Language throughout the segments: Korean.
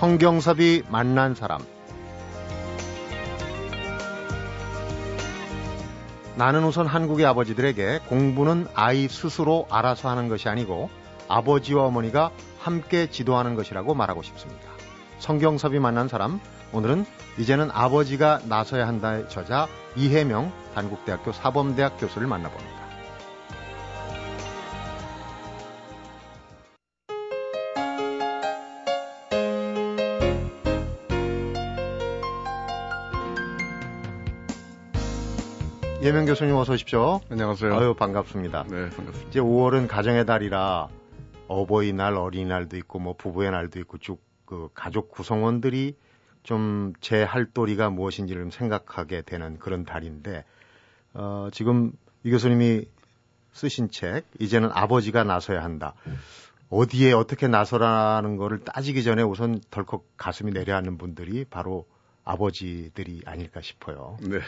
성경섭이 만난 사람 나는 우선 한국의 아버지들에게 공부는 아이 스스로 알아서 하는 것이 아니고 아버지와 어머니가 함께 지도하는 것이라고 말하고 싶습니다. 성경섭이 만난 사람 오늘은 이제는 아버지가 나서야 한다의 저자 이해명 단국대학교 사범대학 교수를 만나봅니다. 예명 교수님 어서 오십시오. 안녕하세요. 아유 반갑습니다. 네, 반갑습니다. 이제 5월은 가정의 달이라 어버이날, 어린이날도 있고 뭐 부부의 날도 있고 쭉 그 가족 구성원들이 좀 제 할도리가 무엇인지를 좀 생각하게 되는 그런 달인데 어, 지금 이 교수님이 쓰신 책 이제는 아버지가 나서야 한다. 어디에 어떻게 나서라는 거를 따지기 전에 우선 덜컥 가슴이 내려앉는 분들이 바로 아버지들이 아닐까 싶어요. 네.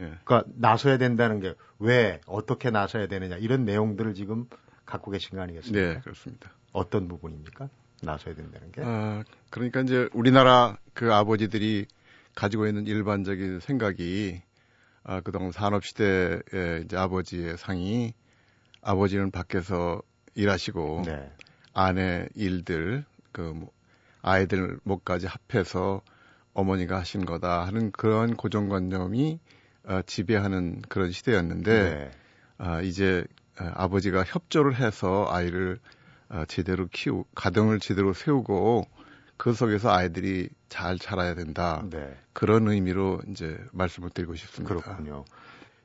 예. 그러니까 나서야 된다는 게 왜 어떻게 나서야 되느냐 이런 내용들을 지금 갖고 계신 거 아니겠습니까? 네, 그렇습니다. 어떤 부분입니까? 나서야 된다는 게? 아, 그러니까 이제 우리나라 그 아버지들이 가지고 있는 일반적인 생각이 아, 그동안 산업시대에 이제 아버지의 상이 아버지는 밖에서 일하시고 네. 아내 일들 그 뭐, 아이들 목까지 합해서 어머니가 하신 거다 하는 그런 고정관념이 어, 지배하는 그런 시대였는데 네. 아, 이제 어, 아버지가 협조를 해서 아이를 어, 제대로 키우 가정을 제대로 세우고 그 속에서 아이들이 잘 자라야 된다 네. 그런 의미로 이제 말씀을 드리고 싶습니다. 그렇군요.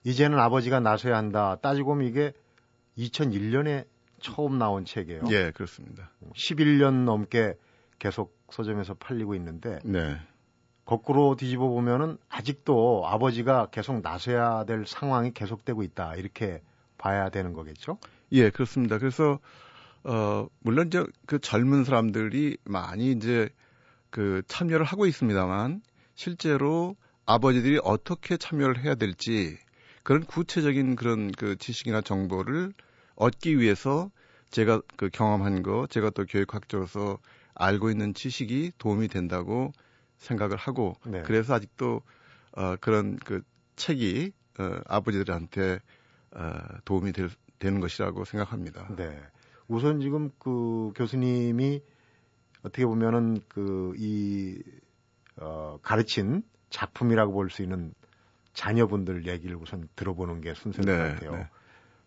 이제는 아버지가 나서야 한다. 따지고 보면 이게 2001년에 처음 나온 책이에요. 예, 그렇습니다. 11년 넘게 계속 서점에서 팔리고 있는데 네, 거꾸로 뒤집어 보면은 아직도 아버지가 계속 나서야 될 상황이 계속되고 있다. 이렇게 봐야 되는 거겠죠? 예, 그렇습니다. 그래서 어 물론 이제 그 젊은 사람들이 많이 이제 그 참여를 하고 있습니다만 실제로 아버지들이 어떻게 참여를 해야 될지 그런 구체적인 그런 그 지식이나 정보를 얻기 위해서 제가 그 경험한 거, 제가 또 교육학자로서 알고 있는 지식이 도움이 된다고 생각을 하고 네. 그래서 아직도 어 그런 그 책이 어 아버지들한테 어 도움이 될, 되는 것이라고 생각합니다. 네. 우선 지금 그 교수님이 어떻게 보면은 그 이 어, 가르친 작품이라고 볼 수 있는 자녀분들 얘기를 우선 들어보는 게 순서인 것 네, 같아요. 네.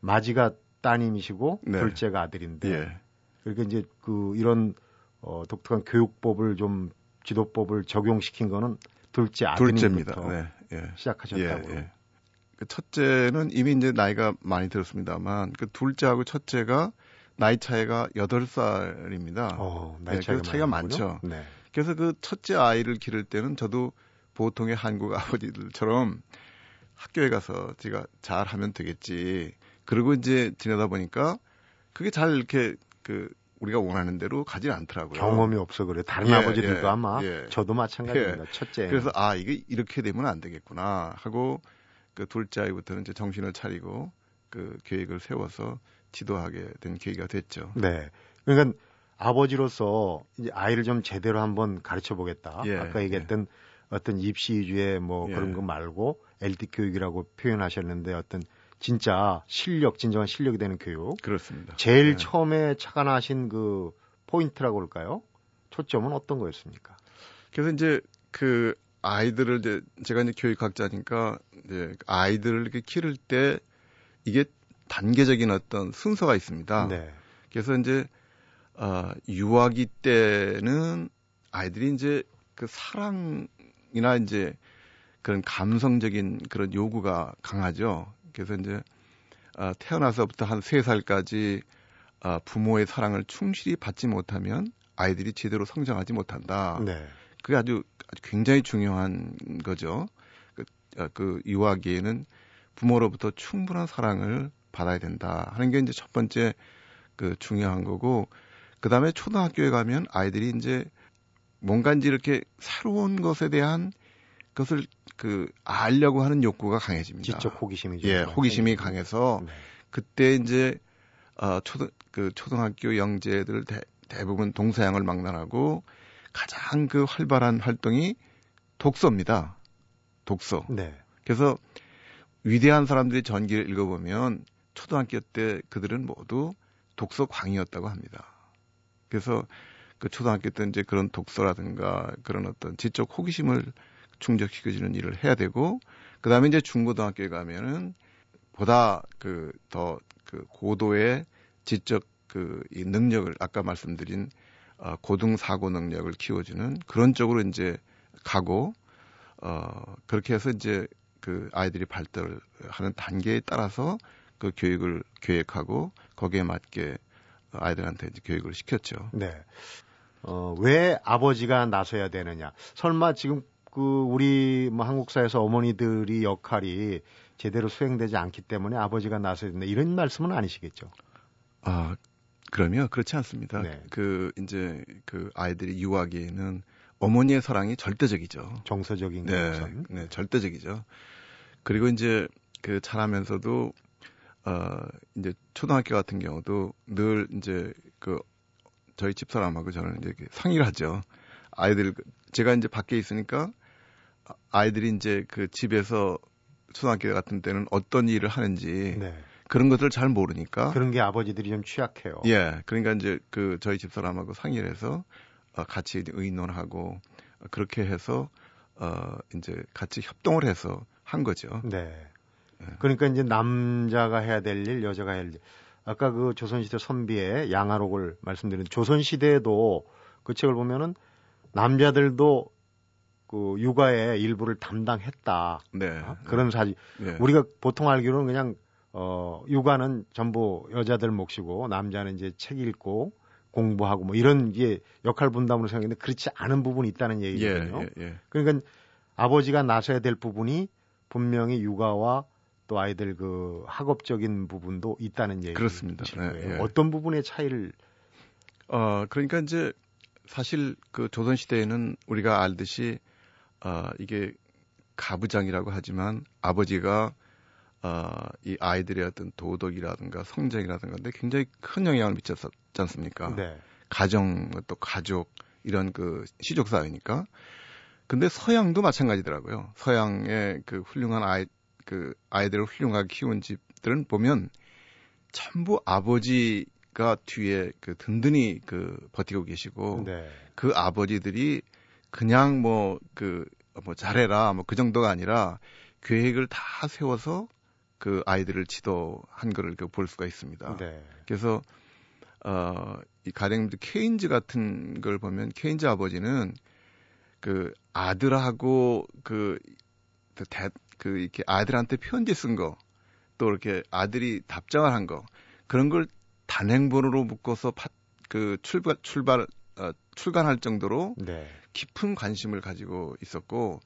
마지가 따님이시고 네. 둘째가 아들인데 예. 그러니까 이제 그 이런 어, 독특한 교육법을 좀 지도법을 적용시킨 거는 둘째. 아드님부터 네. 예. 시작하셨다고요. 예, 예. 그 첫째는 이미 이제 나이가 많이 들었습니다만 그 둘째하고 첫째가 나이 차이가 8살입니다. 어, 네, 나이 차이가 그래서 차이가 많이 많죠. 네. 그래서 그 첫째 아이를 기를 때는 저도 보통의 한국 아버지들처럼 학교에 가서 제가 잘 하면 되겠지. 그리고 이제 지내다 보니까 그게 잘 이렇게 그 우리가 원하는 대로 가지 않더라고요. 경험이 없어 그래. 다른 예, 아버지들도 예, 아마 예. 저도 마찬가지입니다. 첫째. 그래서 아 이게 이렇게 되면 안 되겠구나 하고 그 둘째 아이부터는 이제 정신을 차리고 그 계획을 세워서 지도하게 된 계기가 됐죠. 네. 그러니까 아버지로서 이제 아이를 좀 제대로 한번 가르쳐 보겠다. 예, 아까 얘기했던 어떤 입시 위주의 뭐 예. 그런 거 말고 LD 교육이라고 표현하셨는데 어떤 진짜 실력, 진정한 실력이 되는 교육. 그렇습니다. 제일 네. 처음에 착안하신 그 포인트라고 할까요? 초점은 어떤 거였습니까? 그래서 이제 그 아이들을 이제 제가 이제 교육학자니까 이제 아이들을 이렇게 기를 때 이게 단계적인 어떤 순서가 있습니다. 네. 그래서 이제 어, 유아기 때는 아이들이 이제 그 사랑이나 이제 그런 감성적인 그런 요구가 강하죠. 그래서 이제 어, 태어나서부터 한세 살까지 어, 부모의 사랑을 충실히 받지 못하면 아이들이 제대로 성장하지 못한다. 네. 그게 아주, 아주 굉장히 중요한 거죠. 그, 어, 그 유아기에는 부모로부터 충분한 사랑을 받아야 된다 하는 게 이제 첫 번째 그 중요한 거고 그 다음에 초등학교에 가면 아이들이 이제 뭔가인지 이렇게 새로운 것에 대한 것을 그 알려고 하는 욕구가 강해집니다. 지적 호기심이 좀 예, 호기심이 생기죠. 강해서 네. 그때 이제 어 초등 그 초등학교 영재들 대, 대부분 동서양을 망라하고 가장 그 활발한 활동이 독서입니다. 독서. 네. 그래서 위대한 사람들의 전기를 읽어보면 초등학교 때 그들은 모두 독서광이었다고 합니다. 그래서 그 초등학교 때 이제 그런 독서라든가 그런 어떤 지적 호기심을 충족시켜주는 일을 해야 되고 그 다음에 이제 중고등학교에 가면은 보다 그 더그 그 고도의 지적 그 이 능력을 아까 말씀드린 어, 고등 사고 능력을 키워주는 그런 쪽으로 이제 가고 어 그렇게 해서 이제 그 아이들이 발달하는 단계에 따라서 그 교육을 계획하고 거기에 맞게 아이들한테 이제 교육을 시켰죠. 네. 어, 왜 아버지가 나서야 되느냐? 설마 지금 그 우리 뭐 한국사에서 어머니들이 역할이 제대로 수행되지 않기 때문에 아버지가 나서야 된다 이런 말씀은 아니시겠죠? 아 그러면 그렇지 않습니다. 네. 그 이제 그 아이들이 유아기에는 어머니의 사랑이 절대적이죠. 정서적인 네. 네, 절대적이죠. 그리고 이제 그 자라면서도 어 이제 초등학교 같은 경우도 늘 이제 그 저희 집사람하고 저는 이제 상의를 하죠. 아이들 제가 이제 밖에 있으니까 아이들이 이제 그 집에서 초등학교 같은 때는 어떤 일을 하는지 네. 그런 것들을 잘 모르니까 그런 게 아버지들이 좀 취약해요. 예, 그러니까 이제 그 저희 집 사람하고 상의를 해서 어, 같이 의논하고 그렇게 해서 어 이제 같이 협동을 해서 한 거죠. 네. 네. 그러니까 이제 남자가 해야 될 일, 여자가 해야 될 일. 아까 그 조선시대 선비의 양아록을 말씀드린 조선시대에도 그 책을 보면은 남자들도 그 육아의 일부를 담당했다. 네. 어? 그런 사실. 네. 우리가 보통 알기로는 그냥 어 육아는 전부 여자들 몫이고 남자는 이제 책 읽고 공부하고 뭐 이런 게 역할 분담으로 생각했는데 그렇지 않은 부분이 있다는 예, 얘기거든요. 예, 예. 그러니까 아버지가 나서야 될 부분이 분명히 육아와 또 아이들 그 학업적인 부분도 있다는 얘기. 그렇습니다. 네, 예. 어떤 부분의 차이를 어, 그러니까 이제 사실 그 조선 시대에는 우리가 알듯이 어, 이게 가부장이라고 하지만 아버지가 어, 이 아이들의 어떤 도덕이라든가 성장이라든가 데 굉장히 큰 영향을 미쳤었지 않습니까? 네. 가정 또 가족 이런 그 시족 사회니까. 근데 서양도 마찬가지더라고요. 서양의 그 훌륭한 아이 그 아이들을 훌륭하게 키운 집들은 보면 전부 아버지가 뒤에 그 든든히 그 버티고 계시고 네. 그 아버지들이 그냥 뭐그 뭐 잘해라 뭐 그 정도가 아니라 계획을 다 세워서 그 아이들을 지도한 거를 그볼 수가 있습니다. 네. 그래서 어, 이 가령 케인즈 같은 걸 보면 케인즈 아버지는 그 아들하고 그, 대, 그 이렇게 아들한테 편지 쓴 거, 또 이렇게 아들이 답장을 한 거, 그런 걸 단행본으로 묶어서 파, 그 출발, 출발, 어, 출간할 정도로 네. 깊은 관심을 가지고 있었고,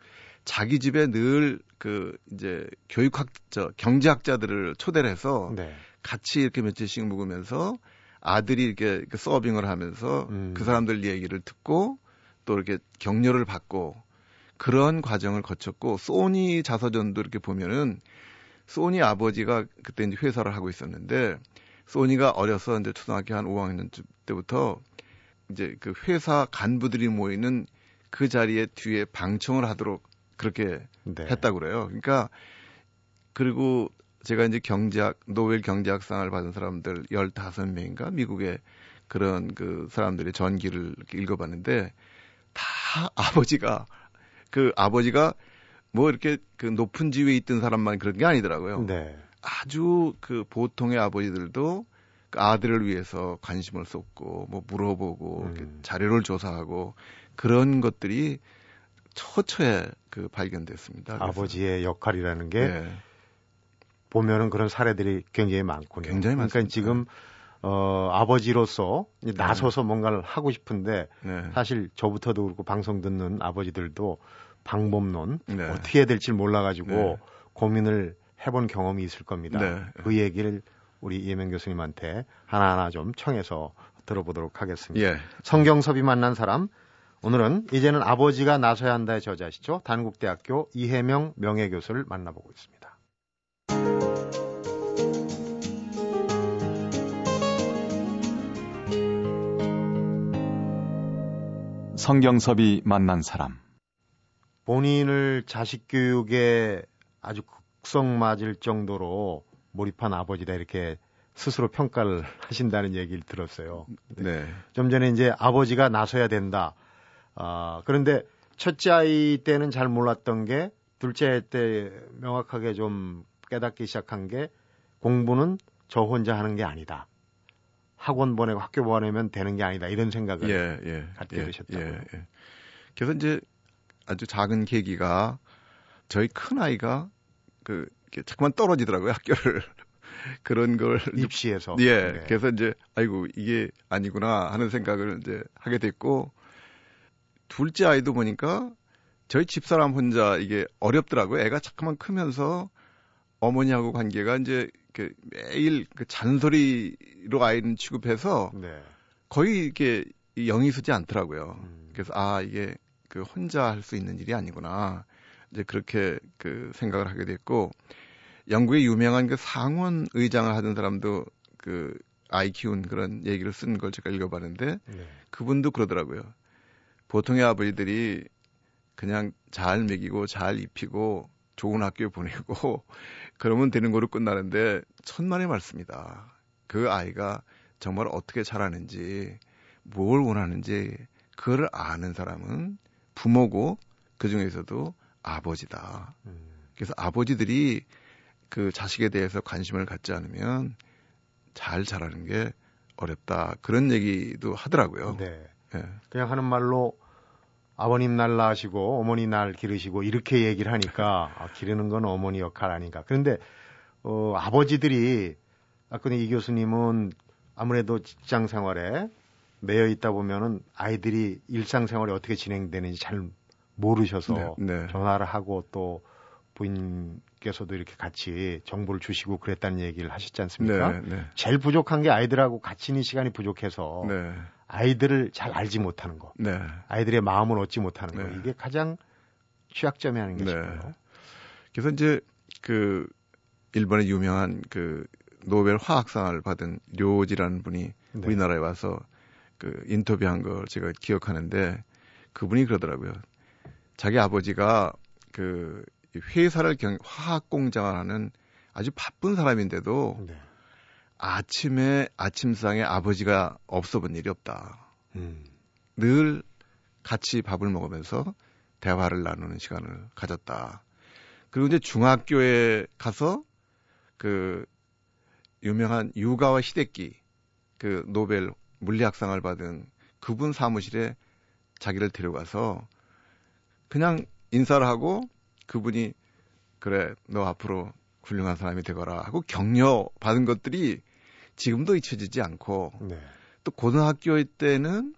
자기 집에 늘 그 이제 교육학, 저 경제학자들을 초대를 해서 네. 같이 이렇게 며칠씩 묵으면서 아들이 이렇게 그 서빙을 하면서 음. 그 사람들 얘기를 듣고 또 이렇게 격려를 받고 그런 과정을 거쳤고 소니 자서전도 이렇게 보면은 소니 아버지가 그때 이제 회사를 하고 있었는데 소니가 어려서 이제 초등학교 한 5학년 때부터 이제 그 회사 간부들이 모이는 그 자리에 뒤에 방청을 하도록 그렇게 네. 했다고 그래요. 그러니까 그리고 제가 이제 경제학 노벨 경제학상을 받은 사람들 15명인가 미국의 그런 그 사람들의 전기를 이렇게 읽어 봤는데 다 아버지가 그 아버지가 뭐 이렇게 그 높은 지위에 있던 사람만 그런 게 아니더라고요. 네. 아주 그 보통의 아버지들도 그 아들을 위해서 관심을 쏟고 뭐 물어보고 음. 자료를 조사하고 그런 것들이 처처에 그 발견됐습니다. 아버지의 역할이라는 게 네. 보면은 그런 사례들이 굉장히 많군요. 굉장히 그러니까 많습니다. 지금 어 아버지로서 이제 나서서 뭔가를 하고 싶은데 네. 사실 저부터도 그렇고 방송 듣는 아버지들도 방법론 네. 어떻게 해야 될지 몰라가지고 네. 고민을 해본 경험이 있을 겁니다. 네. 그 얘기를 우리 이혜명 교수님한테 하나하나 좀 청해서 들어보도록 하겠습니다. 예. 성경섭이 만난 사람 오늘은 이제는 아버지가 나서야 한다의 저자시죠. 단국대학교 이혜명 명예교수를 만나보고 있습니다. 성경섭이 만난 사람 본인을 자식 교육에 아주 극성 맞을 정도로 몰입한 아버지다 이렇게 스스로 평가를 하신다는 얘기를 들었어요. 네. 좀 전에 이제 아버지가 나서야 된다. 아, 그런데 첫째 아이 때는 잘 몰랐던 게 둘째 때 명확하게 좀 깨닫기 시작한 게 공부는 저 혼자 하는 게 아니다. 학원 보내고 학교 보내면 되는 게 아니다. 이런 생각을 예, 예, 갖게 예, 되셨다고요. 예, 예. 그래서 이제 아주 작은 계기가 저희 큰 아이가 그 이렇게 자꾸만 떨어지더라고요 학교를 그런 걸 입시에서 예 네. 그래서 이제 아이고 이게 아니구나 하는 생각을 이제 하게 됐고 둘째 아이도 보니까 저희 집사람 혼자 이게 어렵더라고요 애가 자꾸만 크면서 어머니하고 관계가 이제 그 매일 그 잔소리로 아이는 취급해서 네. 거의 이렇게 영이 서지 않더라고요. 음. 그래서 아 이게 그 혼자 할 수 있는 일이 아니구나. 이제 그렇게 그 생각을 하게 됐고 영국의 유명한 그 상원 의장을 하던 사람도 그 아이 키운 그런 얘기를 쓴 걸 제가 읽어봤는데 네. 그분도 그러더라고요. 보통의 아버지들이 그냥 잘 먹이고 잘 입히고 좋은 학교에 보내고 그러면 되는 거로 끝나는데 천만의 말씀이다. 그 아이가 정말 어떻게 자라는지 뭘 원하는지 그걸 아는 사람은 부모고 그 중에서도 아버지다. 음. 그래서 아버지들이 그 자식에 대해서 관심을 갖지 않으면 잘 자라는 게 어렵다. 그런 얘기도 하더라고요. 네. 예. 그냥 하는 말로 아버님 날 낳으시고 어머니 날 기르시고 이렇게 얘기를 하니까 아, 기르는 건 어머니 역할 아닌가. 그런데 어, 아버지들이 아까 이 교수님은 아무래도 직장 생활에 매여 있다 보면은 아이들이 일상 생활이 어떻게 진행되는지 잘 모르셔서 네, 네. 전화를 하고 또 부인께서도 이렇게 같이 정보를 주시고 그랬다는 얘기를 하셨지 않습니까? 네, 네. 제일 부족한 게 아이들하고 같이 있는 시간이 부족해서 네. 아이들을 잘 알지 못하는 거. 네. 아이들의 마음을 얻지 못하는 거 네. 이게 가장 취약점이 아닌가 네. 싶어요. 그래서 이제 그 일본의 유명한 그 노벨 화학상을 받은 료지라는 분이 네. 우리나라에 와서 그 인터뷰한 걸 제가 기억하는데 그분이 그러더라고요. 자기 아버지가 그 회사를 경 화학 공장을 하는 아주 바쁜 사람인데도 네. 아침에 아침상에 아버지가 없어 본 일이 없다. 음. 늘 같이 밥을 먹으면서 대화를 나누는 시간을 가졌다. 그리고 이제 중학교에 가서 그 유명한 유가와 히데키 그 노벨 물리학상을 받은 그분 사무실에 자기를 데려가서 그냥 인사를 하고 그분이 그래 너 앞으로 훌륭한 사람이 되거라 하고 격려 받은 것들이 지금도 잊혀지지 않고 네. 또 고등학교 때는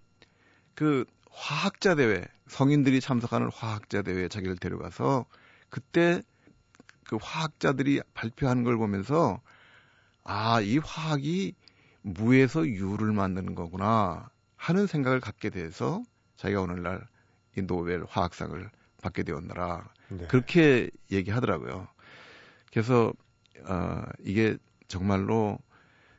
그 화학자 대회 성인들이 참석하는 화학자 대회에 자기를 데려가서 그때 그 화학자들이 발표하는 걸 보면서 아 이 화학이 무에서 유를 만드는 거구나 하는 생각을 갖게 돼서 자기가 오늘날 이 노벨 화학상을 받게 되었느라 네. 그렇게 얘기하더라고요. 그래서 어, 이게 정말로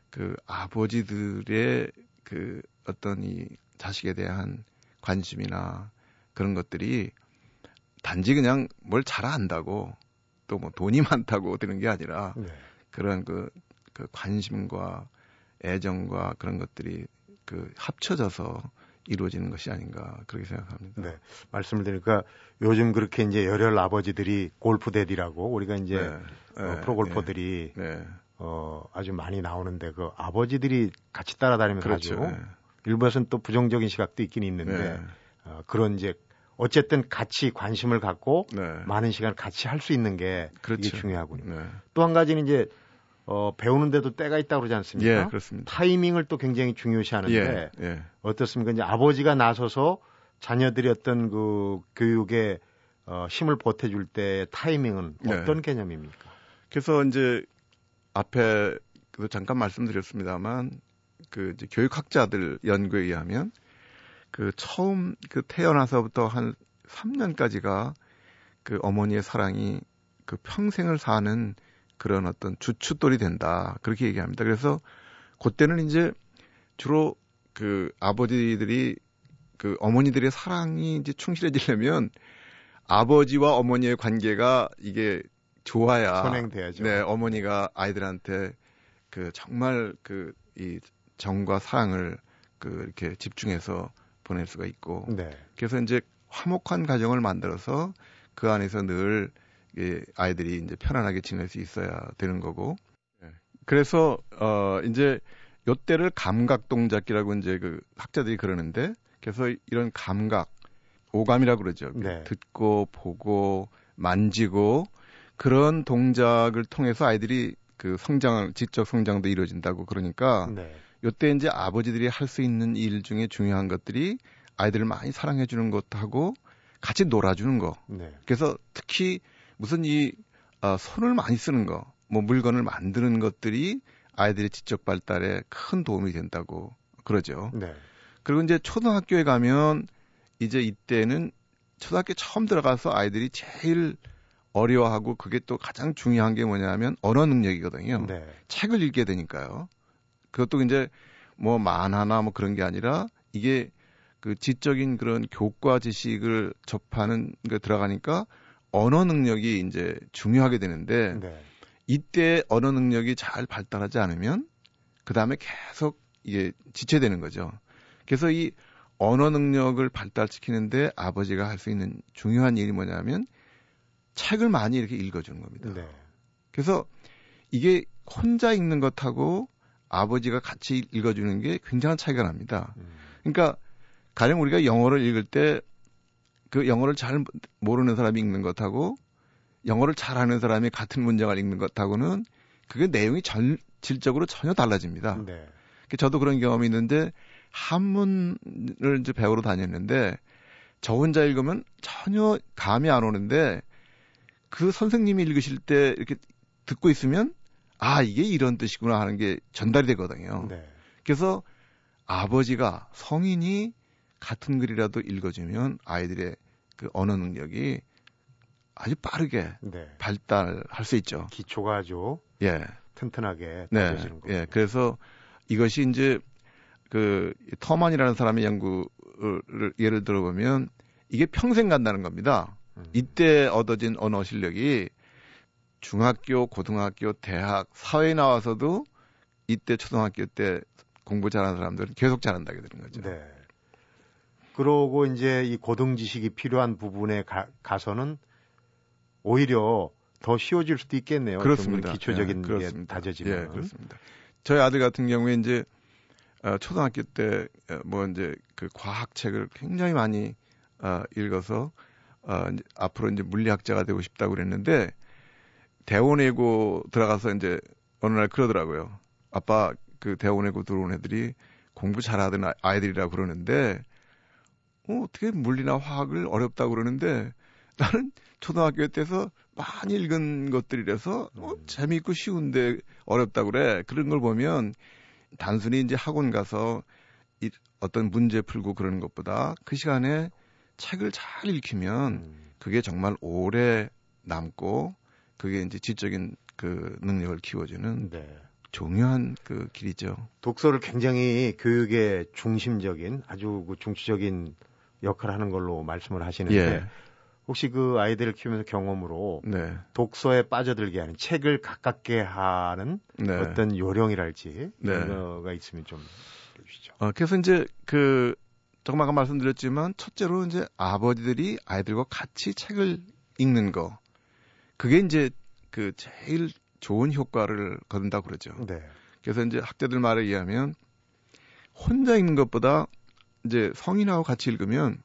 그 아버지들의 그 어떤 이 자식에 대한 관심이나 그런 것들이 단지 그냥 뭘잘 안다고 또 뭐 돈이 많다고 되는 게 아니라 네. 그런 그, 그 관심과 애정과 그런 것들이 그 합쳐져서 이루어지는 것이 아닌가 그렇게 생각합니다. 네. 말씀을 드리니까 요즘 그렇게 이제 열혈 아버지들이 골프 대디라고 우리가 이제 네. 어, 네. 프로골퍼들이 네. 어, 아주 많이 나오는데 그 아버지들이 같이 따라다니면서 그렇죠. 하죠. 네. 일부에서는 또 부정적인 시각도 있긴 있는데 네. 어, 그런 이제 어쨌든 같이 관심을 갖고 네. 많은 시간을 같이 할 수 있는 게 그렇죠. 이게 중요하군요. 네. 또한 가지는 이제 어, 배우는데도 때가 있다고 그러지 않습니까? 예, 그렇습니다. 타이밍을 또 굉장히 중요시 하는데 예, 예. 어떻습니까? 이제 아버지가 나서서 자녀들이 어떤 그 교육에 어, 힘을 보태줄 때 타이밍은 네. 어떤 개념입니까? 그래서 이제 앞에 그 잠깐 말씀드렸습니다만 그 이제 교육학자들 연구에 의하면 그 처음 그 태어나서부터 한 3년까지가 그 어머니의 사랑이 그 평생을 사는 그런 어떤 주춧돌이 된다. 그렇게 얘기합니다. 그래서 그때는 이제 주로 그 아버지들이 그 어머니들의 사랑이 이제 충실해지려면 아버지와 어머니의 관계가 이게 좋아야 선행돼야죠. 네, 어머니가 아이들한테 그 정말 그 이 정과 사랑을 그 이렇게 집중해서 보낼 수가 있고 네. 그래서 이제 화목한 가정을 만들어서 그 안에서 늘 예, 아이들이 이제 편안하게 지낼 수 있어야 되는 거고. 예. 그래서 어 이제 요때를 감각 동작기라고 이제 그 학자들이 그러는데 그래서 이런 감각 오감이라고 그러죠. 네. 듣고 보고 만지고 그런 동작을 통해서 아이들이 그 성장 지적 성장도 이루어진다고 그러니까 네. 요때 이제 아버지들이 할 수 있는 일 중에 중요한 것들이 아이들을 많이 사랑해 주는 것하고 같이 놀아주는 거. 네. 그래서 특히 무슨 이 어, 손을 많이 쓰는 거, 뭐 물건을 만드는 것들이 아이들의 지적 발달에 큰 도움이 된다고 그러죠. 네. 그리고 이제 초등학교에 가면 이제 이때는 초등학교 처음 들어가서 아이들이 제일 어려워하고 그게 또 가장 중요한 게 뭐냐면 언어 능력이거든요. 네. 책을 읽게 되니까요. 그것도 이제 뭐 만화나 뭐 그런 게 아니라 이게 그 지적인 그런 교과 지식을 접하는 게 들어가니까 언어 능력이 이제 중요하게 되는데 네. 이때 언어 능력이 잘 발달하지 않으면 그 다음에 계속 이게 지체되는 거죠. 그래서 이 언어 능력을 발달시키는데 아버지가 할 수 있는 중요한 일이 뭐냐면 책을 많이 이렇게 읽어주는 겁니다. 네. 그래서 이게 혼자 읽는 것하고 아버지가 같이 읽어주는 게 굉장한 차이가 납니다. 음. 그러니까 가령 우리가 영어를 읽을 때 그 영어를 잘 모르는 사람이 읽는 것하고 영어를 잘하는 사람이 같은 문장을 읽는 것하고는 그게 내용이 전, 질적으로 전혀 달라집니다. 네. 저도 그런 경험이 있는데 한문을 이제 배우러 다녔는데 저 혼자 읽으면 전혀 감이 안 오는데 그 선생님이 읽으실 때 이렇게 듣고 있으면 아 이게 이런 뜻이구나 하는 게 전달이 되거든요. 네. 그래서 아버지가 성인이 같은 글이라도 읽어주면 아이들의 그 언어 능력이 아주 빠르게 네. 발달할 수 있죠. 기초가 아주 예. 튼튼하게 네. 예. 그래서 이것이 이제 그 터만이라는 사람의 연구를 예를 들어보면 이게 평생 간다는 겁니다. 음. 이때 얻어진 언어 실력이 중학교, 고등학교, 대학, 사회에 나와서도 이때 초등학교 때 공부 잘하는 사람들은 계속 잘한다게 되는 거죠. 네. 그러고 이제 이 고등 지식이 필요한 부분에 가, 가서는 오히려 더 쉬워질 수도 있겠네요. 좀 그렇습니다. 기초적인 예, 게 그렇습니다. 다져지면. 예, 그렇습니다. 저희 아들 같은 경우에 이제 어, 초등학교 때 뭐 이제 그 과학 책을 굉장히 많이 어, 읽어서 어, 이제 앞으로 이제 물리학자가 되고 싶다고 그랬는데 대원외고 들어가서 이제 어느 날 그러더라고요. 아빠 그 대원외고 들어온 애들이 공부 잘하던 아- 아이들이라고 그러는데 어, 어떻게 물리나 화학을 어렵다고 그러는데 나는 초등학교 때서 많이 읽은 것들이라서 어, 음. 재미있고 쉬운데 어렵다고 그래. 그런 걸 보면 단순히 이제 학원 가서 이, 어떤 문제 풀고 그러는 것보다 그 시간에 책을 잘 읽히면 음. 그게 정말 오래 남고 그게 이제 지적인 그 능력을 키워주는 네. 중요한 그 길이죠. 독서를 굉장히 교육의 중심적인 아주 그 중추적인 역할을 하는 걸로 말씀을 하시는데 예. 혹시 그 아이들을 키우면서 경험으로 네. 독서에 빠져들게 하는 책을 가깝게 하는 네. 어떤 요령이랄지 네. 이런 거가 있으면 좀 해주시죠. 어, 그래서 이제 그 조금 아까 말씀드렸지만 첫째로 이제 아버지들이 아이들과 같이 책을 읽는 거 그게 이제 그 제일 좋은 효과를 거둔다고 그러죠. 네. 그래서 이제 학자들 말에 의하면 혼자 읽는 것보다 이제 성인하고 같이 읽으면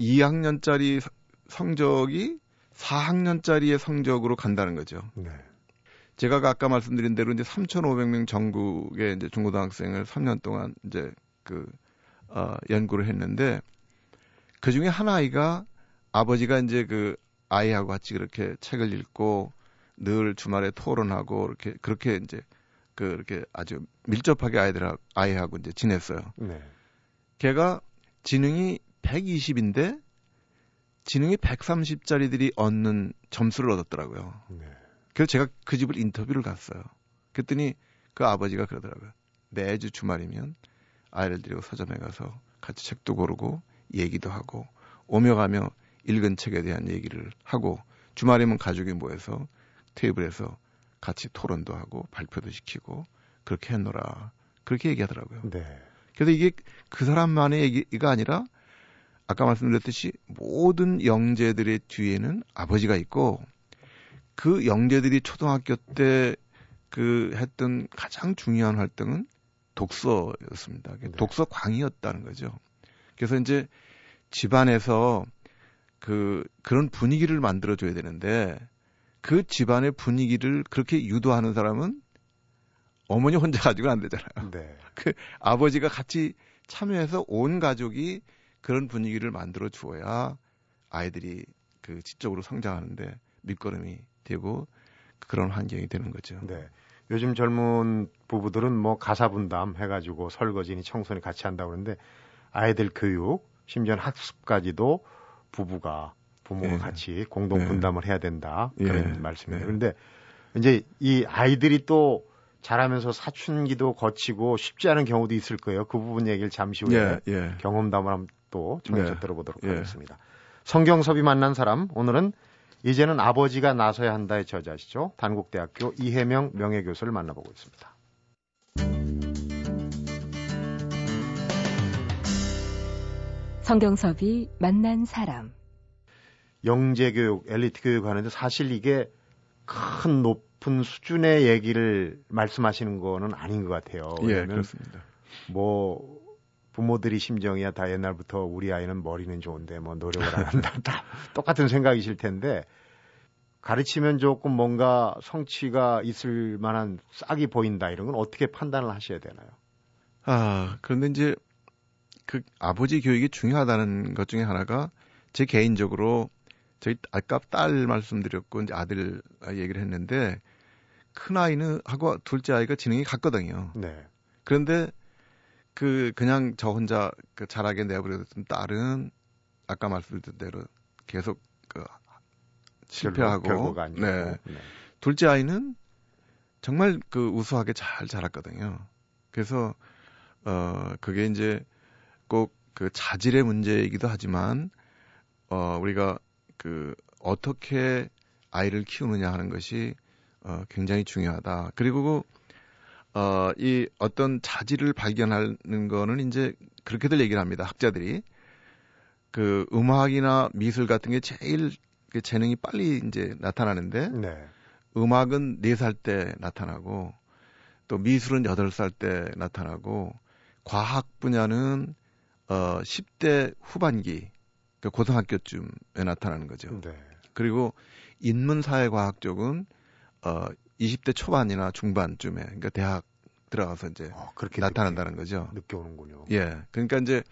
2학년짜리 성적이 4학년짜리의 성적으로 간다는 거죠. 네. 제가 아까 말씀드린 대로 이제 3,500명 전국의 이제 중고등학생을 3년 동안 이제 그, 어, 연구를 했는데 그 중에 한 아이가 아버지가 이제 그 아이하고 같이 그렇게 책을 읽고 늘 주말에 토론하고 이렇게 그렇게 이제 그 이렇게 아주 밀접하게 아이들 하고 아이하고 이제 지냈어요. 네. 걔가 지능이 120인데 지능이 130짜리들이 얻는 점수를 얻었더라고요. 네. 그래서 제가 그 집을 인터뷰를 갔어요. 그랬더니 그 아버지가 그러더라고요. 매주 주말이면 아이를 데리고 서점에 가서 같이 책도 고르고 얘기도 하고 오며 가며 읽은 책에 대한 얘기를 하고 주말이면 가족이 모여서 테이블에서 같이 토론도 하고 발표도 시키고 그렇게 해놓으라 그렇게 얘기하더라고요. 네. 그래서 이게 그 사람만의 얘기가 아니라 아까 말씀드렸듯이 모든 영재들의 뒤에는 아버지가 있고 그 영재들이 초등학교 때 그 했던 가장 중요한 활동은 독서였습니다. 네. 독서 광이었다는 거죠. 그래서 이제 집안에서 그 그런 분위기를 만들어 줘야 되는데 그 집안의 분위기를 그렇게 유도하는 사람은 어머니 혼자 가지고는 안 되잖아요. 네. 그 아버지가 같이 참여해서 온 가족이 그런 분위기를 만들어 주어야 아이들이 그 지적으로 성장하는데 밑거름이 되고 그런 환경이 되는 거죠. 네. 요즘 젊은 부부들은 뭐 가사 분담 해가지고 설거지니 청소니 같이 한다고 그러는데 아이들 교육 심지어는 학습까지도 부부가 부모가 네. 같이 공동 네. 분담을 해야 된다 그런 네. 말씀이에요. 그런데 이제 이 아이들이 또 자라면서 사춘기도 거치고 쉽지 않은 경우도 있을 거예요. 그 부분 얘기를 잠시 후에 예, 예. 경험담을 한번 또 청해서 네. 들어보도록 예. 하겠습니다. 성경섭이 만난 사람 오늘은 이제는 아버지가 나서야 한다의 저자시죠. 단국대학교 이해명 명예교수를 만나보고 있습니다. 성경섭이 만난 사람 영재교육, 엘리트 교육하는데 사실 이게 큰 높 은 수준의 얘기를 말씀하시는 거는 아닌 것 같아요. 예, 그렇습니다. 뭐 부모들이 심정이야 다 옛날부터 우리 아이는 머리는 좋은데 뭐 노력을 안 한다. 다 똑같은 생각이실 텐데 가르치면 조금 뭔가 성취가 있을 만한 싹이 보인다 이런 건 어떻게 판단을 하셔야 되나요? 아, 그런데 이제 그 아버지 교육이 중요하다는 것 중에 하나가 제 개인적으로 저희 아까 딸 말씀드렸고 이제 아들 얘기를 했는데 큰 아이는 하고 둘째 아이가 지능이 같거든요. 네. 그런데 그 그냥 저 혼자 그 잘하게 내버려뒀으면 딸은 아까 말씀드린 대로 계속 그 실패하고 네. 네. 둘째 아이는 정말 그 우수하게 잘 자랐거든요. 그래서 어 그게 이제 꼭 그 자질의 문제이기도 하지만 어 우리가 그 어떻게 아이를 키우느냐 하는 것이 어, 굉장히 중요하다. 그리고 어, 이 어떤 자질을 발견하는 거는 이제 그렇게들 얘기를 합니다. 학자들이 그 음악이나 미술 같은 게 제일 그 재능이 빨리 이제 나타나는데 네. 음악은 4살 때 나타나고 또 미술은 8살 때 나타나고 과학 분야는 어 10대 후반기 그 고등학교쯤에 나타나는 거죠. 네. 그리고 인문사회과학 쪽은 어 20대 초반이나 중반쯤에 그러니까 대학 들어가서 이제 어, 그렇게 나타난다는 느끼, 거죠. 느껴오는군요. 예. 그러니까 이제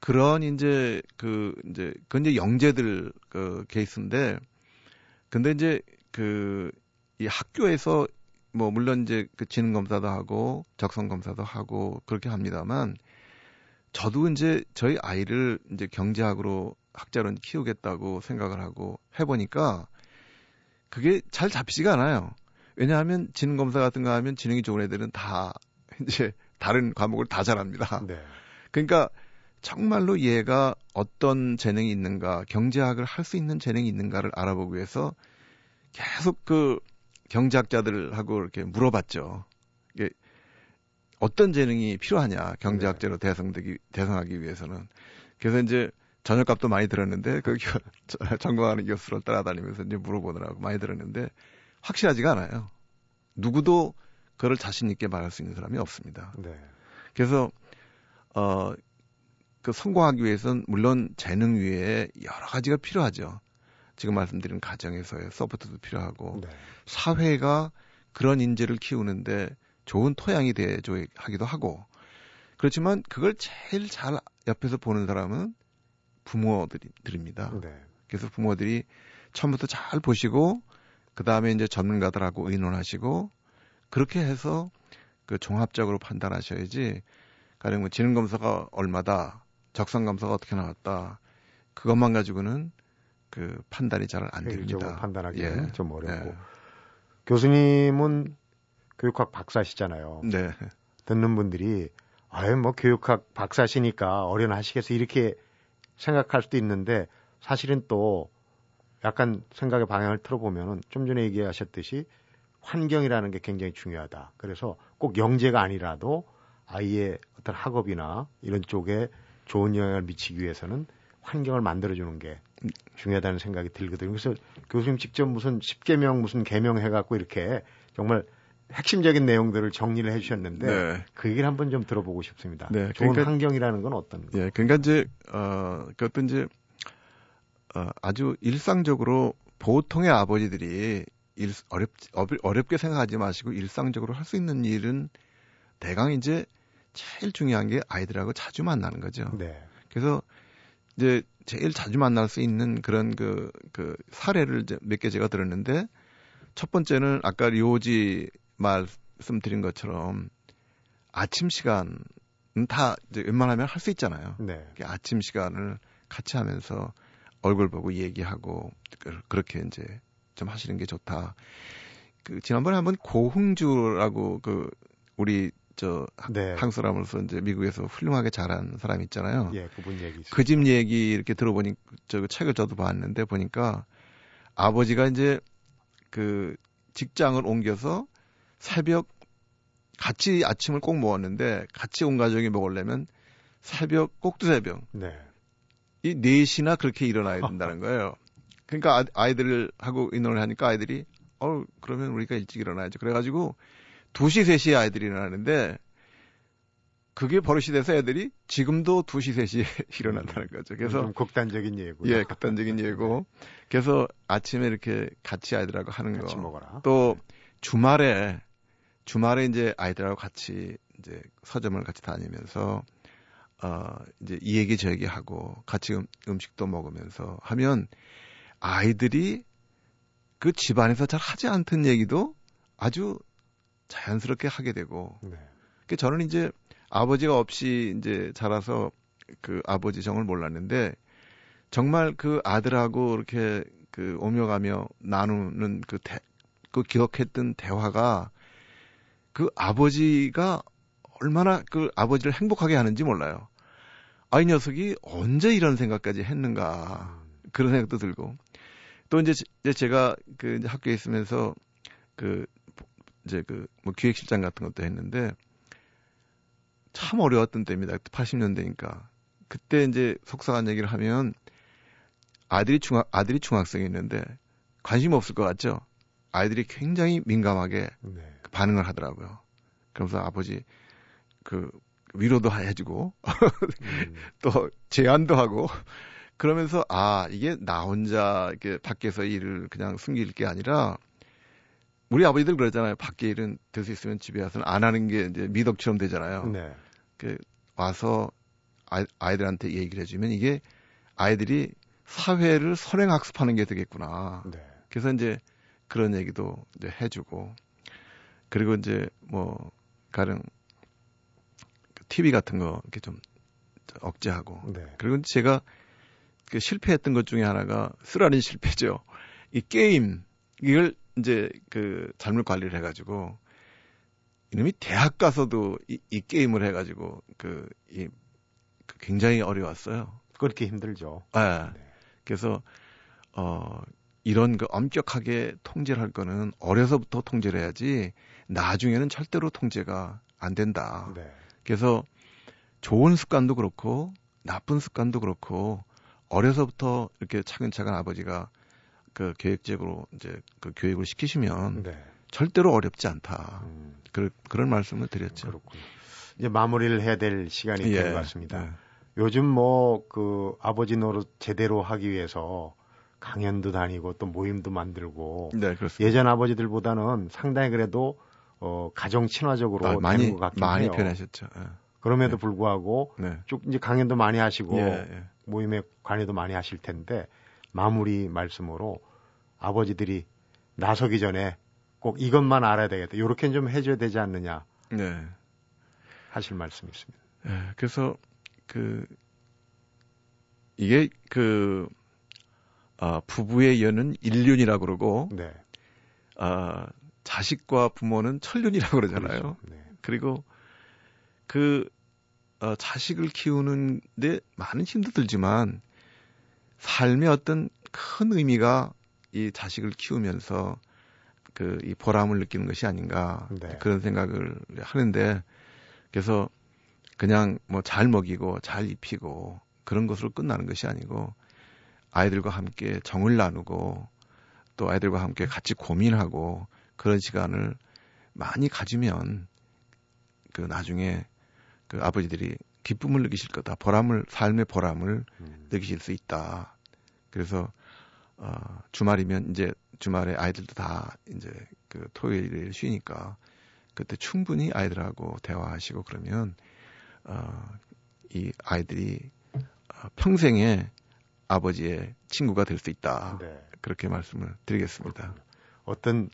그런 이제 그 이제 그건 이제 영재들 그 케이스인데 근데 이제 그 이 학교에서 뭐 물론 이제 그 지능 검사도 하고 적성 검사도 하고 그렇게 합니다만 저도 이제 저희 아이를 이제 경제학으로 학자로 키우겠다고 생각을 하고 해보니까 그게 잘 잡히지가 않아요. 왜냐하면 지능 검사 같은 거 하면 지능이 좋은 애들은 다 이제 다른 과목을 다 잘합니다. 네. 그러니까 정말로 얘가 어떤 재능이 있는가, 경제학을 할 수 있는 재능이 있는가를 알아보기 위해서 계속 그 경제학자들하고 이렇게 물어봤죠. 어떤 재능이 필요하냐 경제학자로 네. 대성되기 대성하기 위해서는 그래서 이제 저녁값도 많이 들었는데 그 전공하는 교수를 따라다니면서 이제 물어보느라고 많이 들었는데 확실하지가 않아요. 누구도 그걸 자신 있게 말할 수 있는 사람이 없습니다. 네. 그래서 어 그 성공하기 위해서는 물론 재능 위에 여러 가지가 필요하죠. 지금 말씀드린 가정에서의 서포트도 필요하고 네. 사회가 그런 인재를 키우는데 좋은 토양이 돼줘 하기도 하고 그렇지만 그걸 제일 잘 옆에서 보는 사람은 부모들입니다. 네. 그래서 부모들이 처음부터 잘 보시고 그 다음에 이제 전문가들하고 의논하시고 그렇게 해서 그 종합적으로 판단하셔야지 가령 뭐 지능 검사가 얼마다 적성 검사가 어떻게 나왔다 그것만 가지고는 그 판단이 잘 안 됩니다. 판단하기는 예. 좀 어렵고 예. 교수님은 교육학 박사시잖아요. 네. 듣는 분들이 아유 뭐 교육학 박사시니까 어련하시겠어 이렇게 생각할 수도 있는데 사실은 또 약간 생각의 방향을 틀어보면은 좀 전에 얘기하셨듯이 환경이라는 게 굉장히 중요하다. 그래서 꼭 영재가 아니라도 아이의 어떤 학업이나 이런 쪽에 좋은 영향을 미치기 위해서는 환경을 만들어주는 게 중요하다는 생각이 들거든요. 그래서 교수님 직접 무슨 10개명 무슨 개명 해갖고 이렇게 정말 핵심적인 내용들을 정리를 해주셨는데 네. 그 얘기를 한번 좀 들어보고 싶습니다. 네, 좋은 그러니까, 환경이라는 건 어떤 거? 예, 그러니까 이제 어 그것도 이제 어, 아주 일상적으로 보통의 아버지들이 일, 어렵 어렵게 생각하지 마시고 일상적으로 할 수 있는 일은 대강 이제 제일 중요한 게 아이들하고 자주 만나는 거죠. 네. 그래서 이제 제일 자주 만날 수 있는 그런 그, 그 사례를 몇 개 제가 들었는데 첫 번째는 아까 리오지 말씀드린 것처럼 아침 시간은 다 이제 웬만하면 할 수 있잖아요. 네. 아침 시간을 같이 하면서 얼굴 보고 얘기하고 그렇게 이제 좀 하시는 게 좋다. 그 지난번에 한번 고흥주라고 그 우리 저 네. 한국 사람으로서 이제 미국에서 훌륭하게 자란 사람 있잖아요. 예, 그분 얘기. 그 집 얘기 이렇게 들어보니 저 책을 저도 봤는데 보니까 아버지가 이제 그 직장을 옮겨서 새벽 같이 아침을 꼭 먹었는데 같이 온 가족이 먹으려면 새벽 꼭두 새벽. 네. 이 4시나 그렇게 일어나야 된다는 거예요. 그러니까 아, 아이들을 하고 인원을 하니까 아이들이 어 그러면 우리가 일찍 일어나야죠. 그래가지고 2시, 3시에 아이들이 일어나는데 그게 버릇이 돼서 애들이 지금도 2시, 3시에 일어난다는 거죠. 그래서 극단적인 예고. 예, 극단적인 예고. 그래서 아침에 이렇게 같이 아이들하고 하는 같이 거. 먹어라. 또 주말에 주말에 이제 아이들하고 같이 이제 서점을 같이 다니면서 어 이제 이 얘기 저 얘기 하고 같이 음, 음식도 먹으면서 하면 아이들이 그 집안에서 잘 하지 않던 얘기도 아주 자연스럽게 하게 되고. 네. 그 저는 이제 아버지가 없이 이제 자라서 그 아버지 정을 몰랐는데 정말 그 아들하고 이렇게 그 오며 가며 나누는 그, 대, 그 기억했던 대화가 그 아버지가 얼마나 그 아버지를 행복하게 하는지 몰라요. 아, 이 녀석이 언제 이런 생각까지 했는가. 그런 생각도 들고. 또 이제, 이제 제가 그 이제 학교에 있으면서 그 이제 그 뭐 기획실장 같은 것도 했는데 참 어려웠던 때입니다. 80년대니까. 그때 이제 속상한 얘기를 하면 아들이 중학 아들이 중학생이었는데 관심 없을 것 같죠. 아이들이 굉장히 민감하게 네. 그 반응을 하더라고요. 그러면서 아버지 그 위로도 해주고 음. 또 제안도 하고 그러면서 아 이게 나 혼자 이렇게 밖에서 일을 그냥 숨길 게 아니라 우리 아버지들 그러잖아요. 밖에 일은 될 수 있으면 집에 와서는 안 하는 게 이제 미덕처럼 되잖아요. 네. 그 와서 아이, 아이들한테 얘기를 해주면 이게 아이들이 사회를 선행 학습하는 게 되겠구나. 네. 그래서 이제 그런 얘기도 이제 해주고 그리고 이제 뭐 가령 TV 그 같은 거 이렇게 좀 억제하고 네. 그리고 제가 그 실패했던 것 중에 하나가 쓰라린 실패죠. 이 게임 이걸 이제 그 잘못 관리를 해가지고 이놈이 대학 가서도 이, 이 게임을 해가지고 그, 이, 그 굉장히 어려웠어요. 그렇게 힘들죠. 네. 네. 그래서 어 이런 그 엄격하게 통제를 할 거는 어려서부터 통제를 해야지 나중에는 절대로 통제가 안 된다. 네. 그래서 좋은 습관도 그렇고 나쁜 습관도 그렇고 어려서부터 이렇게 차근차근 아버지가 그 계획적으로 이제 그 교육을 시키시면 네. 절대로 어렵지 않다. 음. 그, 그런 말씀을 드렸죠. 그렇군요. 이제 마무리를 해야 될 시간이 예. 된것 같습니다. 예. 요즘 뭐 그 아버지 노릇 제대로 하기 위해서 강연도 다니고 또 모임도 만들고 네, 예전 아버지들보다는 상당히 그래도 어 가정 친화적으로 아, 많이 것 같긴 많이 해요. 변하셨죠. 예. 그럼에도 네. 불구하고 네. 쭉 이제 강연도 많이 하시고 예, 예. 모임에 관여도 많이 하실 텐데 마무리 말씀으로 아버지들이 나서기 전에 꼭 이것만 알아야 되겠다. 요렇게 좀 해줘야 되지 않느냐. 네. 하실 말씀이 있습니다. 네, 그래서 그 이게 그 아, 부부의 연은 일륜이라고 그러고 네. 아, 자식과 부모는 천륜이라고 그러잖아요. 그렇죠. 네. 그리고 그 어, 자식을 키우는데 많은 힘도 들지만 삶의 어떤 큰 의미가 이 자식을 키우면서 그 이 보람을 느끼는 것이 아닌가 네. 그런 생각을 하는데 그래서 그냥 뭐 잘 먹이고 잘 입히고 그런 것으로 끝나는 것이 아니고 아이들과 함께 정을 나누고 또 아이들과 함께 같이 고민하고 그런 시간을 많이 가지면 그 나중에 그 아버지들이 기쁨을 느끼실 거다. 보람을 삶의 보람을 음. 느끼실 수 있다. 그래서 어 주말이면 이제 주말에 아이들도 다 이제 그 토요일에 쉬니까 그때 충분히 아이들하고 대화하시고 그러면 어 이 아이들이 어, 평생에 아버지의 친구가 될 수 있다. 네. 그렇게 말씀을 드리겠습니다. 어떤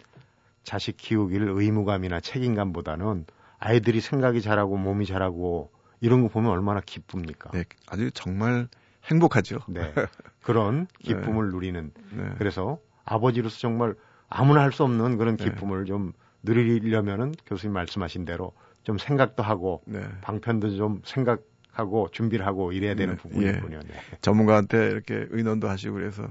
자식 키우기를 의무감이나 책임감보다는 아이들이 생각이 잘하고 몸이 잘하고 이런 거 보면 얼마나 기쁩니까? 네, 아주 정말 행복하죠. 네. 그런 기쁨을 누리는 네. 그래서 아버지로서 정말 아무나 할 수 없는 그런 네. 기쁨을 좀 누리려면은 교수님 말씀하신 대로 좀 생각도 하고 네. 방편도 좀 생각 하고 준비를 하고 이래야 되는 네. 부분이군요. 네. 전문가한테 이렇게 의논도 하시고 그래서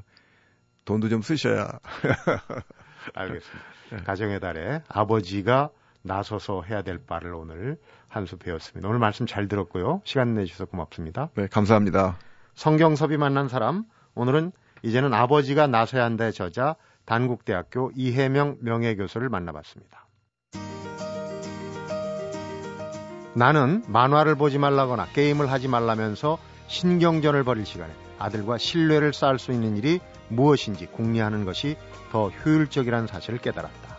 돈도 좀 쓰셔야 알겠습니다. 네. 가정의 달에 아버지가 나서서 해야 될 바를 오늘 한 수 배웠습니다. 오늘 말씀 잘 들었고요. 시간 내주셔서 고맙습니다. 네, 감사합니다. 성경섭이 만난 사람 오늘은 이제는 아버지가 나서야 한다의 저자 단국대학교 이해명 명예교수를 만나봤습니다. 나는 만화를 보지 말라거나 게임을 하지 말라면서 신경전을 벌일 시간에 아들과 신뢰를 쌓을 수 있는 일이 무엇인지 궁리하는 것이 더 효율적이라는 사실을 깨달았다.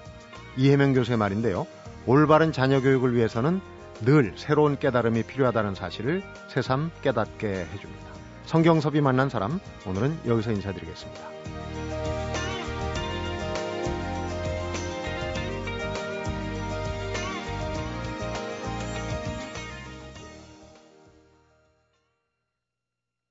이해명 교수의 말인데요. 올바른 자녀 교육을 위해서는 늘 새로운 깨달음이 필요하다는 사실을 새삼 깨닫게 해줍니다. 성경섭이 만난 사람 오늘은 여기서 인사드리겠습니다.